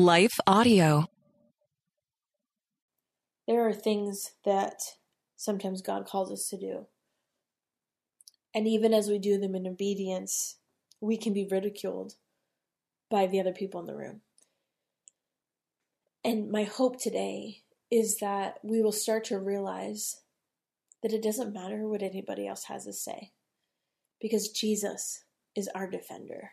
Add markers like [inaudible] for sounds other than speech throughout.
Life Audio. There are things that sometimes God calls us to do. And even as we do them in obedience, we can be ridiculed by the other people in the room. And my hope today is that we will start to realize that it doesn't matter what anybody else has to say because Jesus is our defender.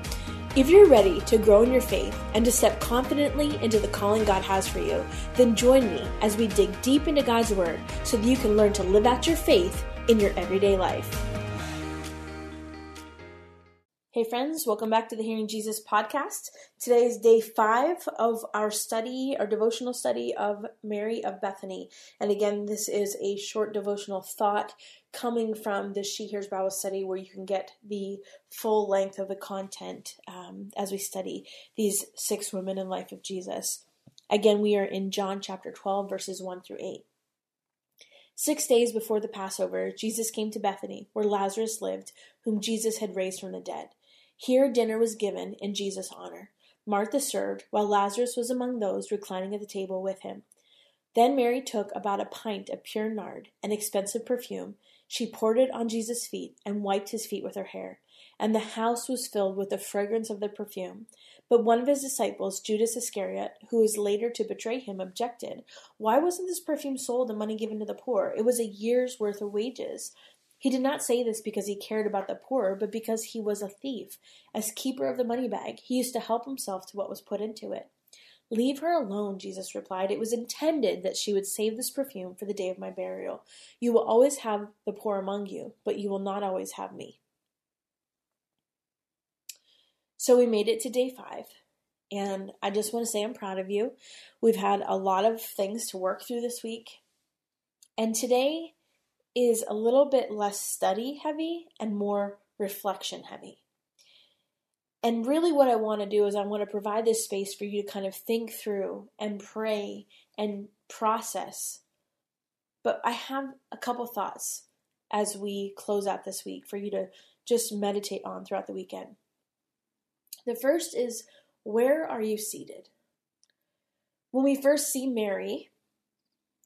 If you're ready to grow in your faith and to step confidently into the calling God has for you, then join me as we dig deep into God's Word so that you can learn to live out your faith in your everyday life. Hey, friends, welcome back to the Hearing Jesus podcast. Today is day five of our study, our devotional study of Mary of Bethany. And again, this is a short devotional thought coming from the She Hears Bible study where you can get the full length of the content um, as we study these six women in life of Jesus. Again, we are in John chapter 12, verses 1 through 8. Six days before the Passover, Jesus came to Bethany, where Lazarus lived, whom Jesus had raised from the dead. Here dinner was given in Jesus' honor. Martha served, while Lazarus was among those reclining at the table with him. Then Mary took about a pint of pure nard, an expensive perfume. She poured it on Jesus' feet and wiped his feet with her hair. And the house was filled with the fragrance of the perfume. But one of his disciples, Judas Iscariot, who was later to betray him, objected. Why wasn't this perfume sold and money given to the poor? It was a year's worth of wages. He did not say this because he cared about the poor, but because he was a thief. As keeper of the money bag, he used to help himself to what was put into it. Leave her alone, Jesus replied. It was intended that she would save this perfume for the day of my burial. You will always have the poor among you, but you will not always have me. So we made it to day five, and I just want to say I'm proud of you. We've had a lot of things to work through this week, and today is a little bit less study heavy and more reflection heavy. And really, what I want to do is I want to provide this space for you to kind of think through and pray and process. But I have a couple thoughts as we close out this week for you to just meditate on throughout the weekend. The first is where are you seated? When we first see Mary,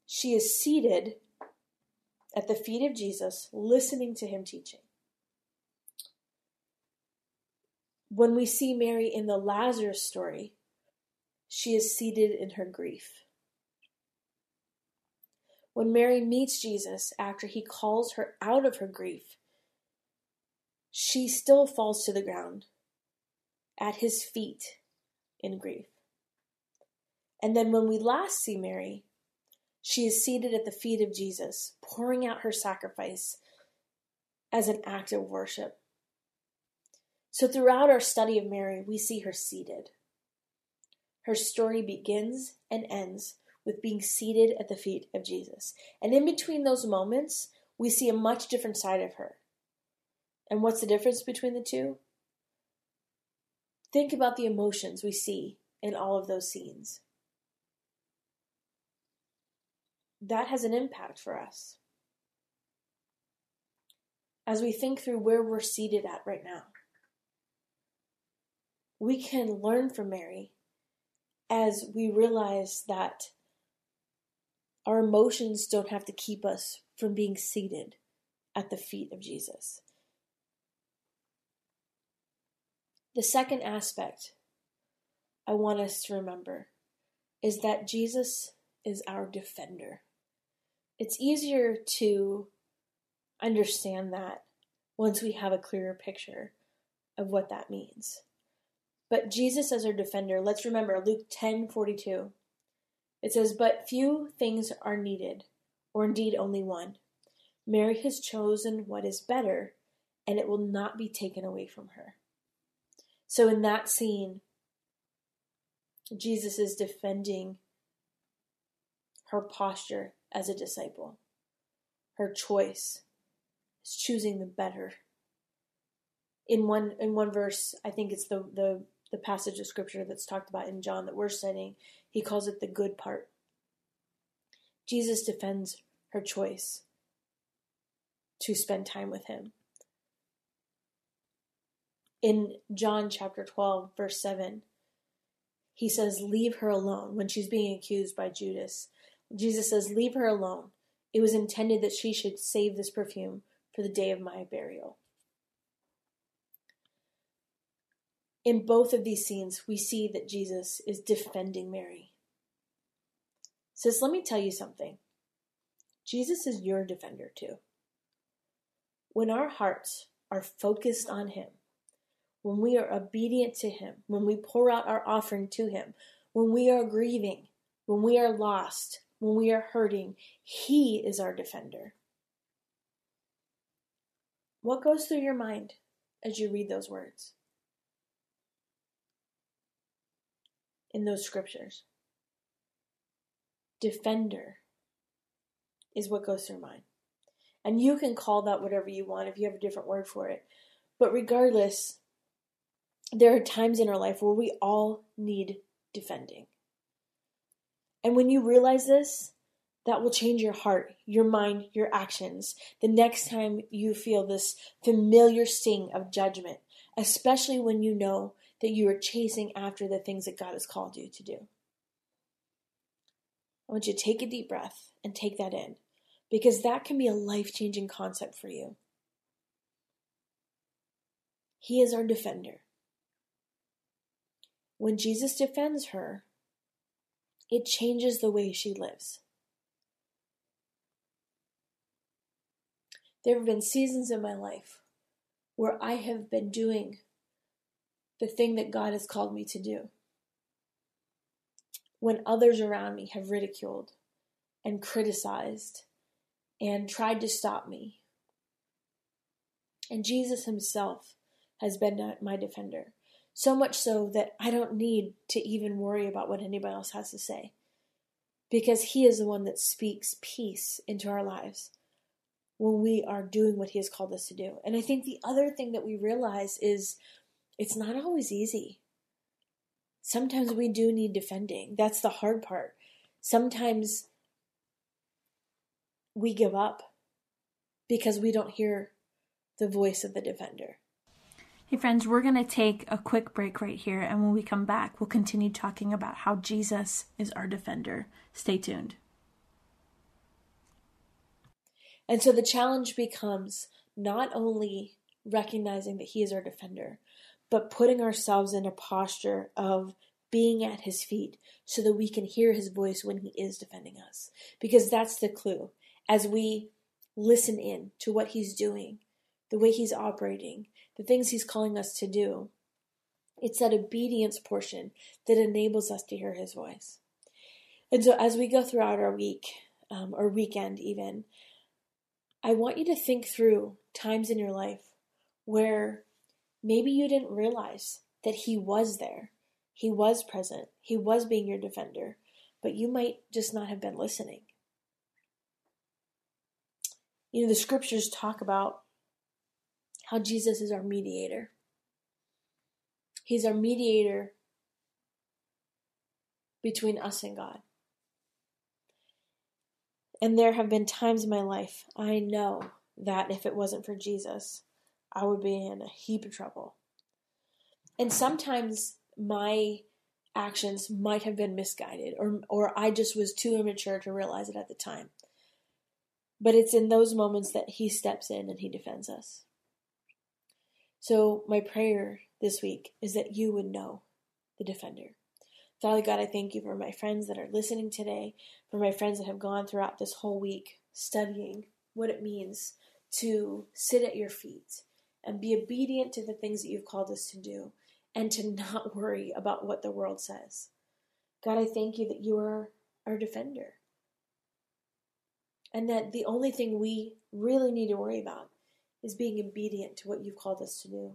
she is seated at the feet of Jesus, listening to him teaching. When we see Mary in the Lazarus story, she is seated in her grief. When Mary meets Jesus after he calls her out of her grief, she still falls to the ground at his feet in grief. And then when we last see Mary, she is seated at the feet of Jesus, pouring out her sacrifice as an act of worship. So, throughout our study of Mary, we see her seated. Her story begins and ends with being seated at the feet of Jesus. And in between those moments, we see a much different side of her. And what's the difference between the two? Think about the emotions we see in all of those scenes. That has an impact for us as we think through where we're seated at right now. We can learn from Mary as we realize that our emotions don't have to keep us from being seated at the feet of Jesus. The second aspect I want us to remember is that Jesus is our defender it's easier to understand that once we have a clearer picture of what that means. But Jesus as our defender, let's remember Luke 10:42. It says, "But few things are needed, or indeed only one. Mary has chosen what is better, and it will not be taken away from her." So in that scene, Jesus is defending her posture as a disciple. Her choice is choosing the better. In one in one verse, I think it's the the the passage of scripture that's talked about in John that we're studying, he calls it the good part. Jesus defends her choice to spend time with him. In John chapter 12, verse 7, he says, Leave her alone when she's being accused by Judas. Jesus says, Leave her alone. It was intended that she should save this perfume for the day of my burial. In both of these scenes, we see that Jesus is defending Mary. Says, let me tell you something. Jesus is your defender too. When our hearts are focused on Him, when we are obedient to Him, when we pour out our offering to Him, when we are grieving, when we are lost, when we are hurting, He is our defender. What goes through your mind as you read those words? In those scriptures. Defender is what goes through mine. And you can call that whatever you want if you have a different word for it. But regardless, there are times in our life where we all need defending. And when you realize this, that will change your heart, your mind, your actions. The next time you feel this familiar sting of judgment, especially when you know that you are chasing after the things that God has called you to do. I want you to take a deep breath and take that in because that can be a life changing concept for you. He is our defender. When Jesus defends her, it changes the way she lives. There have been seasons in my life where I have been doing the thing that God has called me to do. When others around me have ridiculed and criticized and tried to stop me. And Jesus Himself has been my defender. So much so that I don't need to even worry about what anybody else has to say. Because He is the one that speaks peace into our lives when we are doing what He has called us to do. And I think the other thing that we realize is it's not always easy. Sometimes we do need defending. That's the hard part. Sometimes we give up because we don't hear the voice of the defender. Hey, friends, we're going to take a quick break right here, and when we come back, we'll continue talking about how Jesus is our defender. Stay tuned. And so the challenge becomes not only recognizing that He is our defender, but putting ourselves in a posture of being at His feet so that we can hear His voice when He is defending us. Because that's the clue. As we listen in to what He's doing, the way He's operating, the things He's calling us to do. It's that obedience portion that enables us to hear His voice. And so, as we go throughout our week, um, or weekend even, I want you to think through times in your life where maybe you didn't realize that He was there, He was present, He was being your defender, but you might just not have been listening. You know, the scriptures talk about how Jesus is our mediator. He's our mediator between us and God. And there have been times in my life I know that if it wasn't for Jesus, I would be in a heap of trouble. And sometimes my actions might have been misguided or or I just was too immature to realize it at the time. But it's in those moments that he steps in and he defends us. So, my prayer this week is that you would know the defender. Father God, I thank you for my friends that are listening today, for my friends that have gone throughout this whole week studying what it means to sit at your feet and be obedient to the things that you've called us to do and to [laughs] not worry about what the world says. God, I thank you that you are our defender. And that the only thing we really need to worry about is being obedient to what you've called us to do.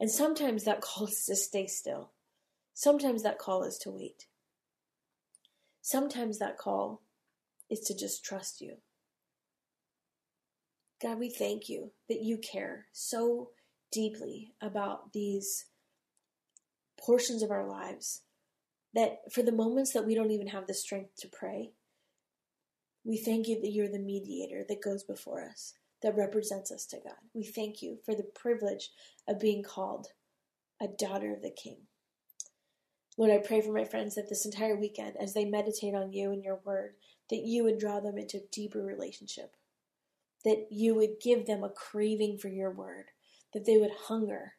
And sometimes that call is to stay still. Sometimes that call is to wait. Sometimes that call is to just trust you. God, we thank you that you care so deeply about these portions of our lives that for the moments that we don't even have the strength to pray, we thank you that you're the mediator that goes before us, that represents us to God. We thank you for the privilege of being called a daughter of the King. Lord, I pray for my friends that this entire weekend, as they meditate on you and your word, that you would draw them into a deeper relationship that you would give them a craving for your word, that they would hunger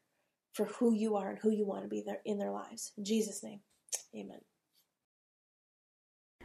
for who you are and who you want to be in their lives. In Jesus' name, amen.